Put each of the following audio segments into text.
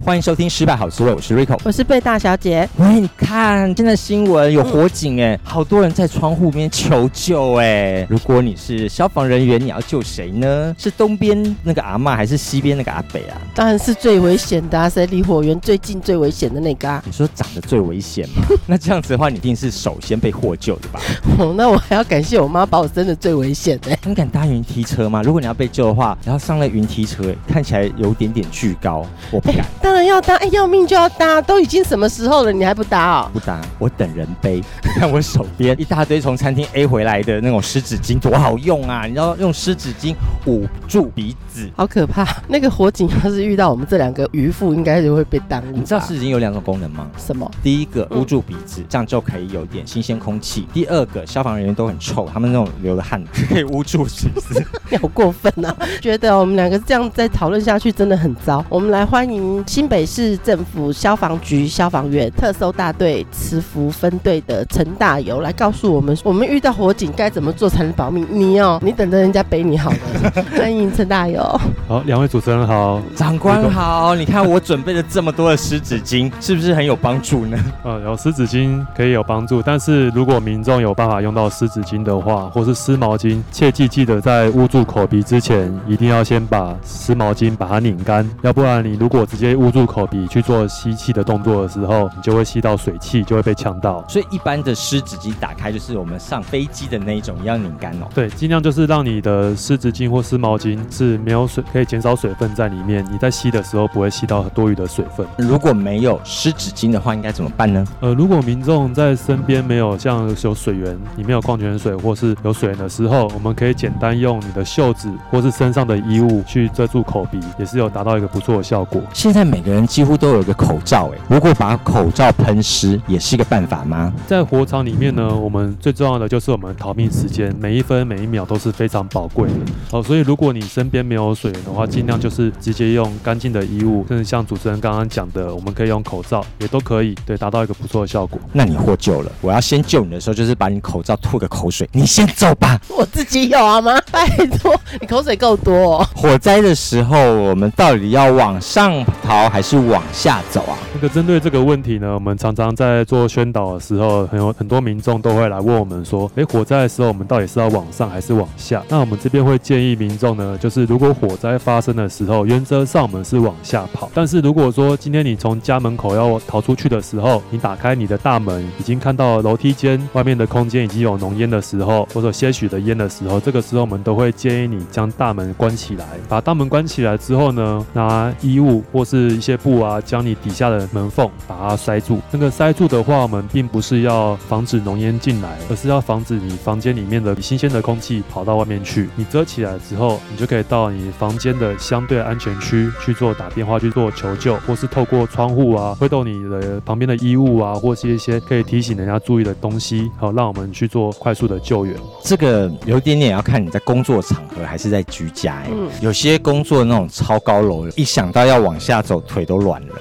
欢迎收听《失败好滋味》，我是 Rico，我是贝大小姐。喂，你看，现在新闻有火警哎，好多人在窗户边求救哎。如果你是消防人员，你要救谁呢？是东边那个阿嬷，还是西边那个阿北啊？当然是最危险的啊，谁离火源最近、最危险的那个啊？你说长得最危险吗？那这样子的话，你一定是首先被获救的吧？哦，那我还要感谢我妈把我生的最危险哎。你敢搭云梯车吗？如果你要被救的话，然后上了云梯车，看起来有点点巨高，我不敢。当然要搭，哎，要命就要搭，都已经什么时候了，你还不搭哦？不搭，我等人背。你看我手边一大堆从餐厅 A 回来的那种湿纸巾，多好用啊！你知道用湿纸巾捂住鼻子，好可怕。那个火警要是遇到我们这两个渔夫，应该就会被耽误。你知道湿纸巾有两种功能吗？什么？第一个捂住鼻子，这样就可以有点新鲜空气。第二个，消防人员都很臭，他们那种流的汗可以捂住鼻子。你好过分啊！觉得我们两个这样再讨论下去真的很糟。我们来欢迎新北市政府消防局消防员特搜大队慈福分队的陈大友来告诉我们，我们遇到火警该怎么做才能保命？你哦，你等着人家背你好了。欢迎陈大友。好，两位主持人好，长官好。你看我准备了这么多的湿纸巾，是不是很有帮助呢？呃，有湿纸巾可以有帮助，但是如果民众有办法用到湿纸巾的话，或是湿毛巾，切记记得在捂住口鼻之前，一定要先把湿毛巾把它拧干，要不然你如果直接捂住口鼻去做吸气的动作的时候，你就会吸到水汽，就会被呛到。所以一般的湿纸巾打开就是我们上飞机的那一种，要拧干哦。对，尽量就是让你的湿纸巾或湿毛巾是没有水，可以减少水分在里面。你在吸的时候不会吸到多余的水分。如果没有湿纸巾的话，应该怎么办呢？呃，如果民众在身边没有像有水源，里面有矿泉水或是有水源的时候，我们可以简单用你的袖子或是身上的衣物去遮住口鼻，也是有达到一个不错的效果。现在每个人几乎都有一个口罩，哎，如果把口罩喷湿，也是一个办法吗？在火场里面呢，我们最重要的就是我们逃命时间，每一分每一秒都是非常宝贵的。哦，所以如果你身边没有水源的话，尽量就是直接用干净的衣物，甚至像主持人刚刚讲的，我们可以用口罩，也都可以，对，达到一个不错的效果。那你获救了，我要先救你的时候，就是把你口罩吐个口水，你先走吧。我自己有啊吗？拜托，你口水够多哦。火灾的时候，我们到底要往上逃还是往下走啊？那个针对这个问题呢，我们常常在做宣导的时候，很有很多民众都会来问我们说：“诶，火灾的时候，我们到底是要往上还是往下？”那我们这边会建议民众呢，就是如果火灾发生的时候，原则上我们是往下跑。但是如果说今天你从家门口要逃出去的时候，你打开你的大门，已经看到楼梯间外面的空间已经有浓烟的时候，或者些许的烟的时候，这个时候我们都会建议你将大门关起来。把大门关起来之后呢，拿衣物或是一些布啊，将你底下的门缝把它塞住。那个塞住的话，我们并不是要防止浓烟进来，而是要防止你房间里面的新鲜的空气跑到外面去。你遮起来之后，你就可以到你房间的相对安全区去做打电话去做求救，或是透过窗户啊挥动你的旁边的衣物啊，或是一些可以提醒人家注意的东西，好让我们去做快速的救援。这个有一点点要看你在工作场合还是在居家，欸，嗯，有些工作那种超高楼，一想到要往下走，腿都软了；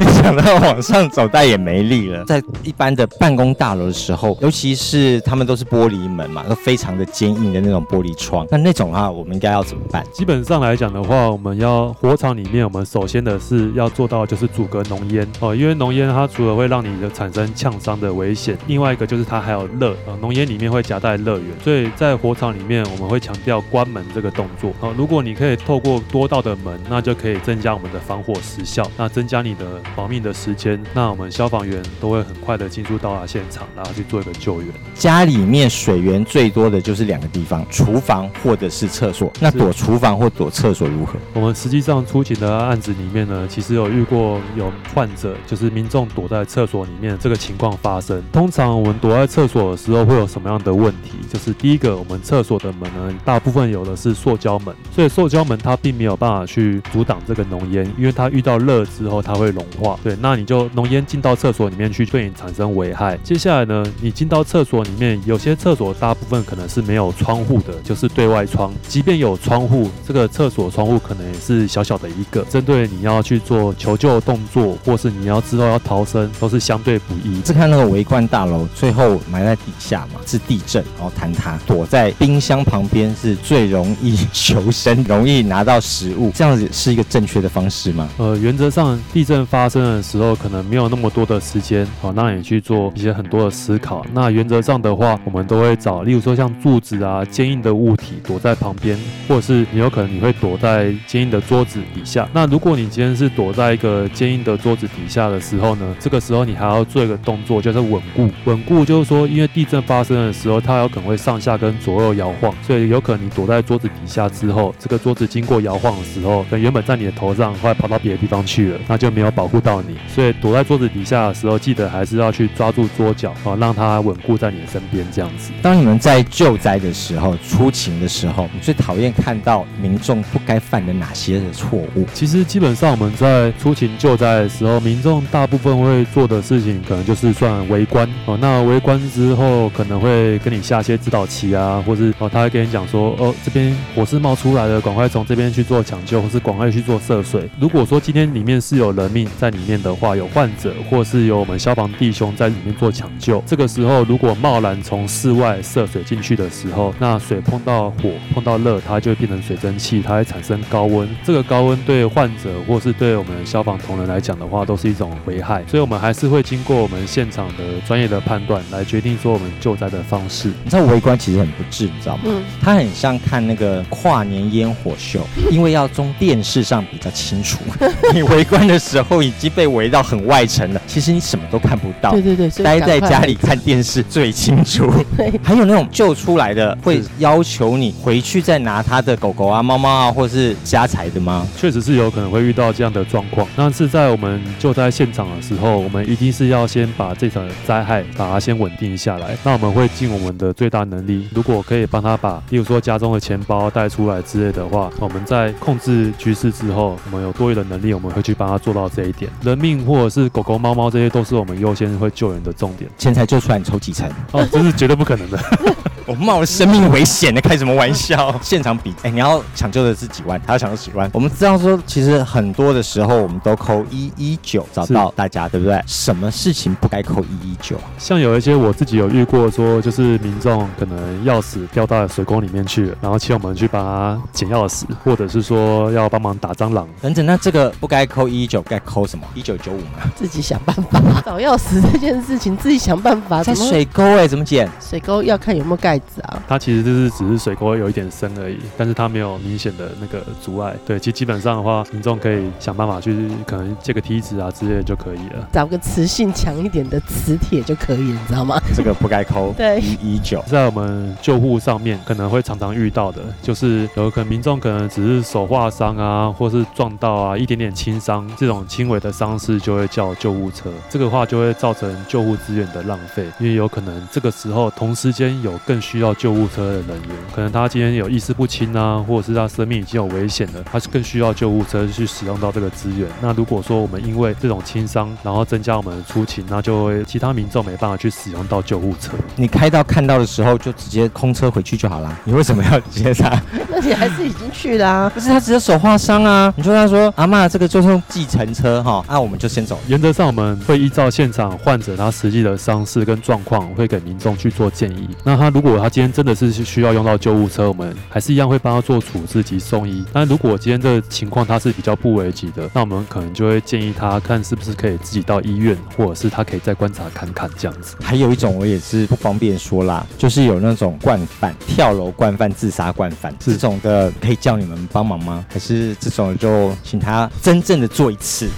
没 想到往上走，但也没力了。在一般的办公大楼的时候，尤其是他们都是玻璃门嘛，都非常的坚硬的那种玻璃窗，那那种啊，我们应该要怎么办？基本上来讲的话，我们要火场里面，我们首先的是要做到就是阻隔浓烟哦，因为浓烟它除了会让你的产生呛伤的危险，另外一个就是它还有热呃，浓烟里面会夹带热源，所以在火场里面我们会强调关门这个动作哦。如果你可以透过多道的门，那就可以增加我们的防火时效，那增加你的保命的时间，那我们消防员都会很快的进入到达现场，然后去做一个救援。家里面水源最多的就是两个地方，厨房或者是厕所。那躲厨房或躲厕所如何？我们实际上出勤的案子里面呢，其实有遇过有患者，就是民众躲在厕所里面这个情况发生。通常我们躲在厕所的时候会有什么样的问题？就是第一个，我们厕所的门呢，大部分有的是塑胶门，所以塑胶门它并没有办法去阻挡这个浓烟，因为它遇到热之后，它会融化。对，那你就浓烟进到厕所里面去，对你产生危害。接下来呢，你进到厕所里面，有些厕所大部分可能是没有窗户的，就是对外窗。即便有窗户，这个厕所窗户可能也是小小的一个，针对你要去做求救动作，或是你要知道要逃生，都是相对不易。是看那个围观大楼最后埋在底下嘛，是地震然后坍塌，躲在冰箱旁边是最容易求生、容易拿到食物，这样子是一个正确的方式吗？呃，原则上地震发生的时候，可能没有那么多的时间，哦，让你去做一些很多的思考。那原则上的话，我们都会找，例如说像柱子啊、坚硬的物体躲在旁边，或者是你有可能你会躲在坚硬的桌子底下。那如果你今天是躲在一个坚硬的桌子底下的时候呢，这个时候你还要做一个动作，就是稳固。稳固就是说，因为地震发生的时候，它有可能会上下跟左右摇晃，所以有可能你躲在桌子底下之后，这个桌子经过摇晃的时候，跟原本在你的头上，后来跑到别的地方去了，那就没有保护到你。所以躲在桌子底下的时候，记得还是要去抓住桌角啊，让它稳固在你的身边，这样子。当你们在救灾的时候，出勤的时候，你最讨厌看到民众不该犯的哪些的错误？其实基本上我们在出勤救灾的时候，民众大部分会做的事情，可能就是算围观哦。那围观之后，可能会跟你下些指导棋啊，或是哦，他会跟你讲说，哦，这边火势冒出来了，赶快从这边去做抢救，或是赶快去做涉水。如果说今天里面是有人命在里面的话，有患者，或是有我们消防弟兄在里面做抢救，这个时候如果贸然从室外涉水进去的时候，那水碰到火，碰到热，它就会变成水蒸气，它会产生高温。这个高温对患者或是对我们消防同仁来讲的话，都是一种危害。所以，我们还是会经过我们现场的专业的判断来决定说我们救灾的方式。你知道围观其实很不智，你知道吗？嗯。它很像看那个跨年烟火秀，因为要从电视上比较清楚。你围观的时候已经被围到很外层了，其实你什么都看不到。对对对，待在家里看电视最清楚。对。还有那种救出来的，会要求你回去再拿他的狗狗啊、猫猫啊，或是家财的吗？确实是有可能会遇到这样的状况。但是在我们救灾现场的时候，我们一定是要先把这场灾害把它先稳定下来。那我们会尽我们的最大能力，如果可以帮他把，例如说家中的钱包带出来之类的话，我们在控制局势之后，我们有多余的能力，我们会去帮他做到这一点。人命或者是狗狗、猫猫这些，都是我们优先会救援的重点。钱财救出来，你抽几成？哦，这是绝对不可能的。我冒了生命危险的，开什么玩笑？现场比，哎、欸，你要抢救的是几万，他要抢救十万。我们知道说，其实很多的时候，我们都扣一一九找到大家，对不对？什么事情不该扣一一九？像有一些我自己有遇过，说就是民众可能钥匙掉到水沟里面去了，然后请我们去帮他捡钥匙，或者是说要帮忙打蟑螂等等。那这个不该扣一一九，该扣什么？一九九五吗？自己想办法找钥匙这件事情，自己想办法。在水沟哎、欸，怎么捡？水沟要看有没有盖子啊。它其实就是只是水沟有一点深而已，但是它没有明显的那个阻碍。对，其实基本上的话，民众可以想办法去，可能借个梯子啊之类的就可以了。找个磁性强一点的磁铁就可以，你知道吗？这个不该扣。对，一一九，在我们救护上面可能会常常遇到的，就是有可能民众可能只是手划伤啊，或是撞到啊，一点点轻伤，这种轻微的伤势就会叫救护车。这个话就会造成救护资源的浪费，因为有可能这个时候同时间有更需要救护车的人员，可能他今天有意识不清啊，或者是他生命已经有危险了，他是更需要救护车去使用到这个资源。那如果说我们因为这种轻伤，然后增加我们的出勤，那就会其他民众没办法去使用到救护车。你开到看到的时候，就直接空车回去就好了。你为什么要接他？那你还是已经去了啊？不是他只有手划伤啊？你说他说阿妈，这个就是用计程车哈，那、啊、我们就先走。原则上我们会依照现场患者他实际的伤势跟状况，会给民众去做建议。那他如果他今天真的是需要用到救护车，我们还是一样会帮他做处置及送医。但如果今天这个情况他是比较不危急的，那我们可能就会建议他看是不是可以自己到医院，或者是他可以再观察看看这样子。还有一种我也是不方便说啦，就是有那种惯犯跳楼惯犯、自杀惯犯这种的，可以叫你们帮忙吗？还是这种就请他真正的做一次？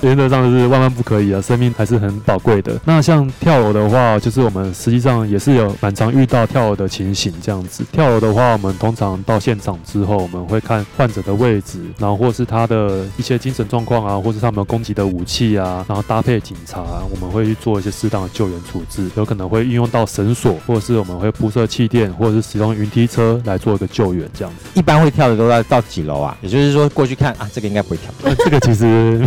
原则上是万万不可以啊，生命还是很宝贵的。那像跳楼的话，就是我们实际上也是有蛮常遇到跳楼的情形这样子。跳楼的话，我们通常到现场之后，我们会看患者的位置，然后或是他的一些精神状况啊，或是他们攻击的武器啊，然后搭配警察，我们会去做一些适当的救援处置，有可能会运用到绳索，或者是我们会铺设气垫，或者是使用云梯车来做一个救援这样子。一般会跳的都在到几楼啊？也就是说过去看啊，这个个应该不会跳。那 这个其实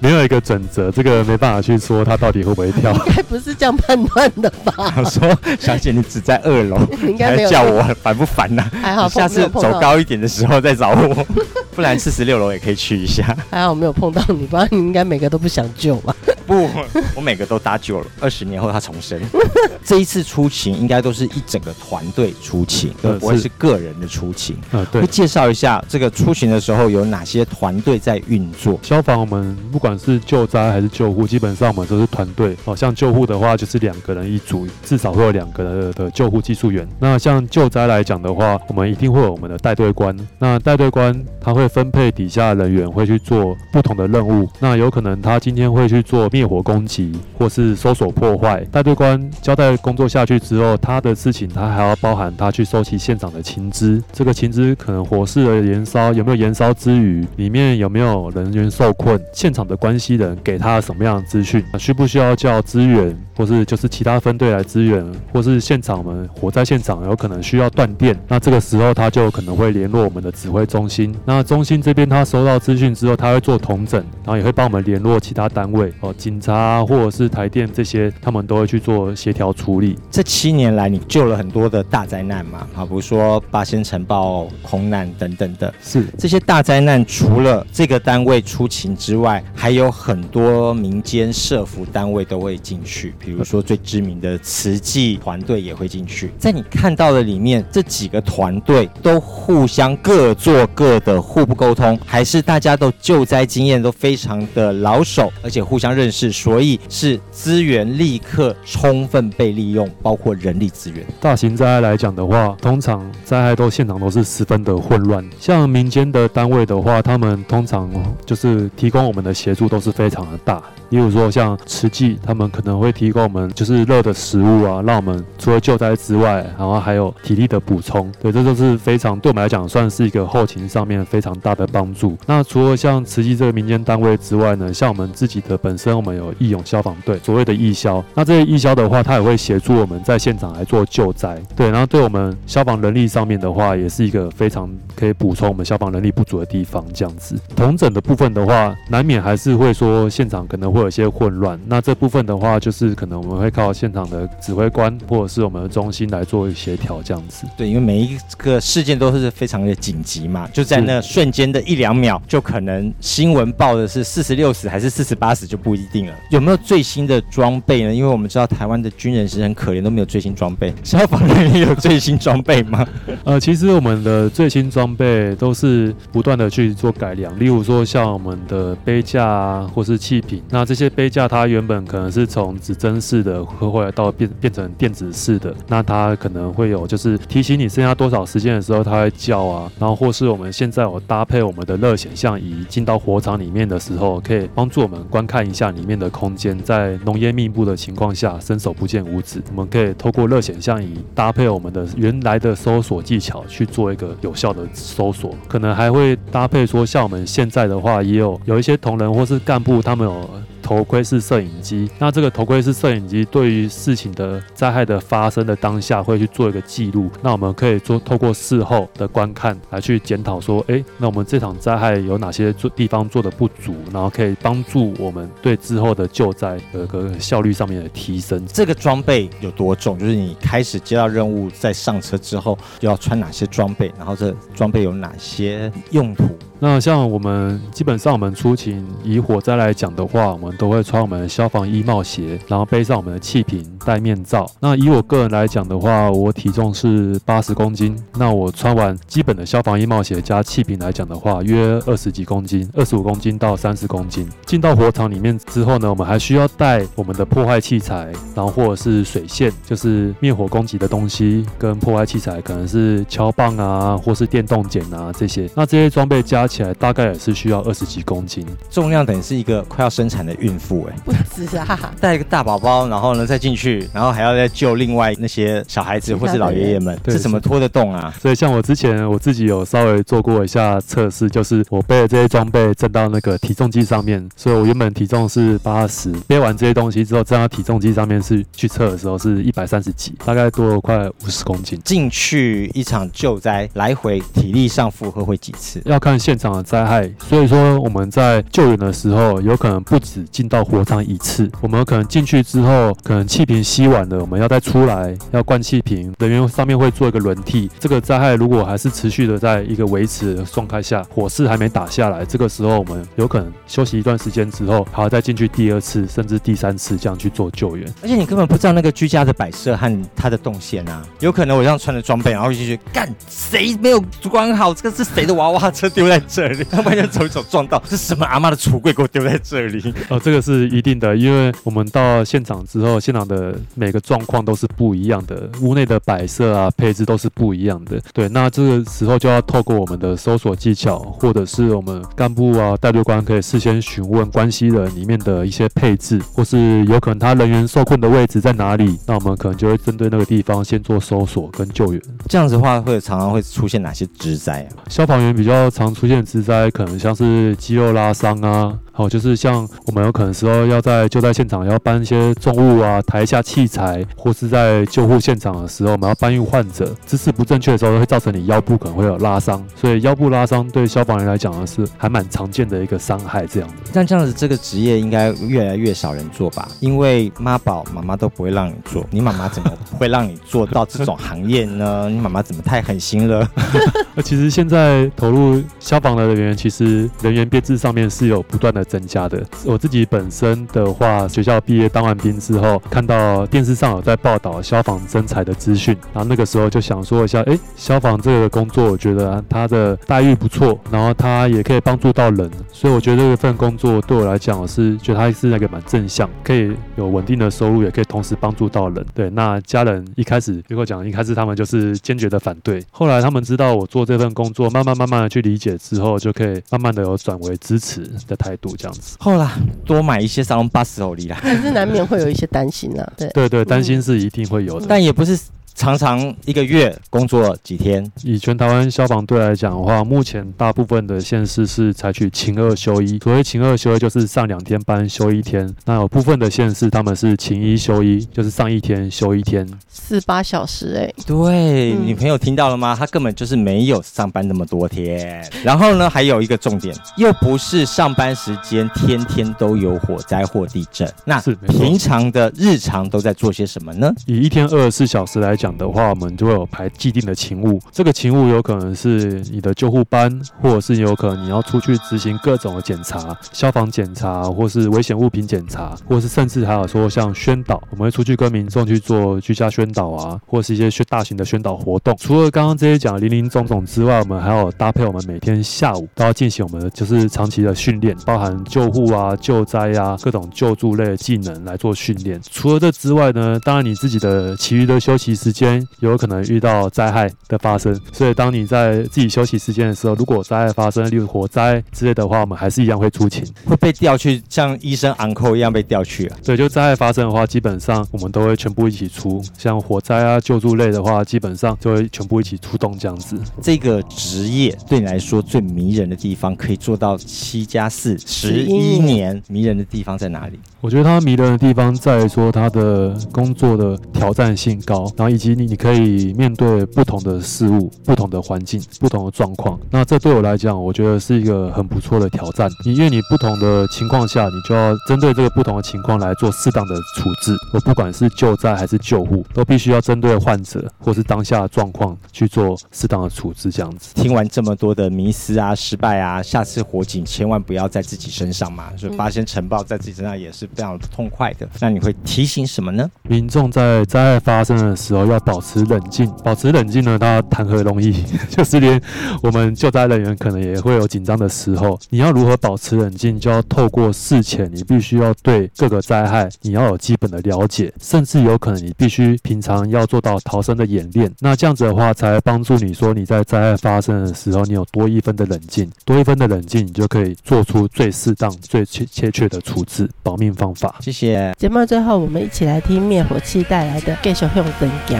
没有一个准则，这个没办法去说他到底会不会跳。应该不是这样判断的吧？我说小姐，你只在二楼，你 应该没有叫我烦不烦呐？还好，下次走高一点的时候再找我，不然四十六楼也可以去一下。还好我没有碰到你，不然你应该每个都不想救吧？不，我每个都搭救了。二十年后他重生。这一次出勤应该都是一整个团队出勤，而不会是个人的出勤。呃，对。会介绍一下这个出勤的时候有哪些团队在运作？消防我们不管是救灾还是救护，基本上我们都是团队。哦，像救护的话就是两个人一组，至少会有两个人的救护技术员。那像救灾来讲的话，我们一定会有我们的带队官。那带队官他会会分配底下人员会去做不同的任务。那有可能他今天会去做灭火攻击，或是搜索破坏。带队官交代工作下去之后，他的事情他还要包含他去收集现场的情资。这个情资可能火势的燃烧有没有燃烧之余，里面有没有人员受困，现场的关系人给他什么样的资讯，需不需要叫支援，或是就是其他分队来支援，或是现场我们火灾现场有可能需要断电，那这个时候他就可能会联络我们的指挥中心。那中心这边他收到资讯之后，他会做统整，然后也会帮我们联络其他单位哦，警察或者是台电这些，他们都会去做协调处理。这七年来，你救了很多的大灾难嘛？好，比如说八仙城爆、空难等等的。是这些大灾难，除了这个单位出勤之外，还有很多民间社服单位都会进去。比如说最知名的慈济团队也会进去。在你看到的里面，这几个团队都互相各做各的，互不沟通，还是大家都救灾经验都非常的老手，而且互相认识，所以是资源立刻充分被利用，包括人力资源。大型灾害来讲的话，通常灾害都现场都是十分的混乱，像民间的单位的话，他们通常就是提供我们的协助都是非常的大。例如说像慈济，他们可能会提供我们就是热的食物啊，让我们除了救灾之外，然后还有体力的补充。对，这都是非常对我们来讲算是一个后勤上面非常大的帮助。那除了像慈济这个民间单位之外呢，像我们自己的本身，我们有义勇消防队，所谓的义消。那这些义消的话，它也会协助我们在现场来做救灾。对，然后对我们消防人力上面的话，也是一个非常可以补充我们消防人力不足的地方。这样子，统整的部分的话，难免还是会说现场可能会。有些混乱，那这部分的话，就是可能我们会靠现场的指挥官或者是我们的中心来做协调，这样子。对，因为每一个事件都是非常的紧急嘛，就在那瞬瞬间的一两秒，就可能新闻报的是四十六死还是四十八死就不一定了。有没有最新的装备呢？因为我们知道台湾的军人是很可怜，都没有最新装备。消防人员有最新装备吗？呃，其实我们的最新装备都是不断的去做改良，例如说像我们的杯架啊，或是气瓶，那。这些杯架它原本可能是从指针式的，后来到变变成电子式的，那它可能会有就是提醒你剩下多少时间的时候，它会叫啊，然后或是我们现在有搭配我们的热显像仪，进到火场里面的时候，可以帮助我们观看一下里面的空间，在浓烟密布的情况下，伸手不见五指，我们可以透过热显像仪搭配我们的原来的搜索技巧去做一个有效的搜索，可能还会搭配说像我们现在的话，也有有一些同仁或是干部，他们有。头盔式摄影机，那这个头盔式摄影机对于事情的灾害的发生的当下会去做一个记录，那我们可以做透过事后的观看来去检讨说，哎，那我们这场灾害有哪些做地方做的不足，然后可以帮助我们对之后的救灾有个效率上面的提升。这个装备有多重？就是你开始接到任务，在上车之后就要穿哪些装备，然后这装备有哪些用途？那像我们基本上我们出勤以火灾来讲的话，我们都会穿我们的消防衣帽鞋，然后背上我们的气瓶，戴面罩。那以我个人来讲的话，我体重是八十公斤，那我穿完基本的消防衣帽鞋加气瓶来讲的话，约二十几公斤，二十五公斤到三十公斤。进到火场里面之后呢，我们还需要带我们的破坏器材，然后或者是水线，就是灭火攻击的东西，跟破坏器材可能是敲棒啊，或是电动剪啊这些。那这些装备加起来大概也是需要二十几公斤，重量等于是一个快要生产的孕妇哎，不止啊，带一个大宝宝，然后呢再进去去，然后还要再救另外那些小孩子或是老爷爷们，对这怎么拖得动啊？所以像我之前我自己有稍微做过一下测试，就是我背了这些装备站到那个体重机上面，所以我原本体重是八十，背完这些东西之后站到体重机上面是去测的时候是一百三十几，大概多了快五十公斤。进去一场救灾，来回体力上负荷会几次？要看现场的灾害，所以说我们在救援的时候，有可能不止进到火场一次，我们可能进去之后，可能气瓶吸完了，我们要再出来，要灌气瓶，人员上面会做一个轮替。这个灾害如果还是持续的在一个维持的状态下，火势还没打下来，这个时候我们有可能休息一段时间之后，还要再进去第二次甚至第三次这样去做救援。而且你根本不知道那个居家的摆设和它的动线啊，有可能我这样穿着装备，然后进去干，谁没有关好？这个是谁的娃娃车丢在这里？他万一走一走撞到，是什么阿妈的橱柜给我丢在这里？哦，这个是一定的，因为我们到现场之后，现场的每个状况都是不一样的，屋内的摆设啊、配置都是不一样的。对，那这个时候就要透过我们的搜索技巧，或者是我们干部啊、带队官可以事先询问关系人里面的一些配置，或是有可能他人员受困的位置在哪里，那我们可能就会针对那个地方先做搜索跟救援。这样子的话，会常常会出现哪些职灾啊？消防员比较常出现的职灾，可能像是肌肉拉伤啊。好，就是像我们有可能时候要在救灾现场要搬一些重物啊，抬一下器材，或是在救护现场的时候，我们要搬运患者，姿势不正确的时候会造成你腰部可能会有拉伤，所以腰部拉伤对消防员来讲呢是还蛮常见的一个伤害。这样子，但这样子这个职业应该越来越少人做吧？因为妈宝妈妈都不会让你做，你妈妈怎么会让你做到这种行业呢？你妈妈怎么太狠心了？那其实现在投入消防的人员，其实人员编制上面是有不断的。增加的。我自己本身的话，学校毕业当完兵之后，看到电视上有在报道消防征才的资讯，然后那个时候就想说一下，哎，消防这个工作，我觉得他的待遇不错，然后他也可以帮助到人，所以我觉得这份工作对我来讲，我是觉得他是那个蛮正向，可以有稳定的收入，也可以同时帮助到人。对，那家人一开始如果讲一开始他们就是坚决的反对，后来他们知道我做这份工作，慢慢慢慢的去理解之后，就可以慢慢的有转为支持的态度。这样子，后来多买一些沙龙巴斯欧里啦，可是难免会有一些担心啊。对对对，担心是一定会有的，但也不是。常常一个月工作几天？以全台湾消防队来讲的话，目前大部分的县市是采取勤二休一。所谓勤二休一，就是上两天班休一天。那有部分的县市他们是勤一休一，就是上一天休一天，四八小时哎、欸。对，女朋友听到了吗？他根本就是没有上班那么多天。然后呢，还有一个重点，又不是上班时间天天都有火灾或地震。那是平常的日常都在做些什么呢？以一天二十四小时来讲。的话，我们就会有排既定的勤务。这个勤务有可能是你的救护班，或者是有可能你要出去执行各种的检查，消防检查，或是危险物品检查，或是甚至还有说像宣导，我们会出去跟民众去做居家宣导啊，或是一些宣大型的宣导活动。除了刚刚这些讲的林林总总之外，我们还有搭配我们每天下午都要进行我们的就是长期的训练，包含救护啊、救灾啊各种救助类的技能来做训练。除了这之外呢，当然你自己的其余的休息时。间有可能遇到灾害的发生，所以当你在自己休息时间的时候，如果灾害发生，例如火灾之类的话，我们还是一样会出勤，会被调去像医生 uncle 一样被调去啊。对，就灾害发生的话，基本上我们都会全部一起出，像火灾啊、救助类的话，基本上就会全部一起出动这样子。这个职业对你来说最迷人的地方，可以做到七加四十一年，迷人的地方在哪里？我觉得它迷人的地方在于说它的工作的挑战性高，然后以及你你可以面对不同的事物、不同的环境、不同的状况。那这对我来讲，我觉得是一个很不错的挑战。你因为你不同的情况下，你就要针对这个不同的情况来做适当的处置。我不管是救灾还是救护，都必须要针对患者或是当下的状况去做适当的处置。这样子。听完这么多的迷思啊、失败啊，下次火警千万不要在自己身上嘛。所以发生尘爆在自己身上也是。非常痛快的，那你会提醒什么呢？民众在灾害发生的时候要保持冷静。保持冷静呢，它谈何容易？就是连我们救灾人员可能也会有紧张的时候。你要如何保持冷静？就要透过事前，你必须要对各个灾害你要有基本的了解，甚至有可能你必须平常要做到逃生的演练。那这样子的话，才帮助你说你在灾害发生的时候，你有多一分的冷静，多一分的冷静，你就可以做出最适当、最切切确的处置保命方法。谢谢。节目最后，我们一起来听灭火器带来的《继续向前行》。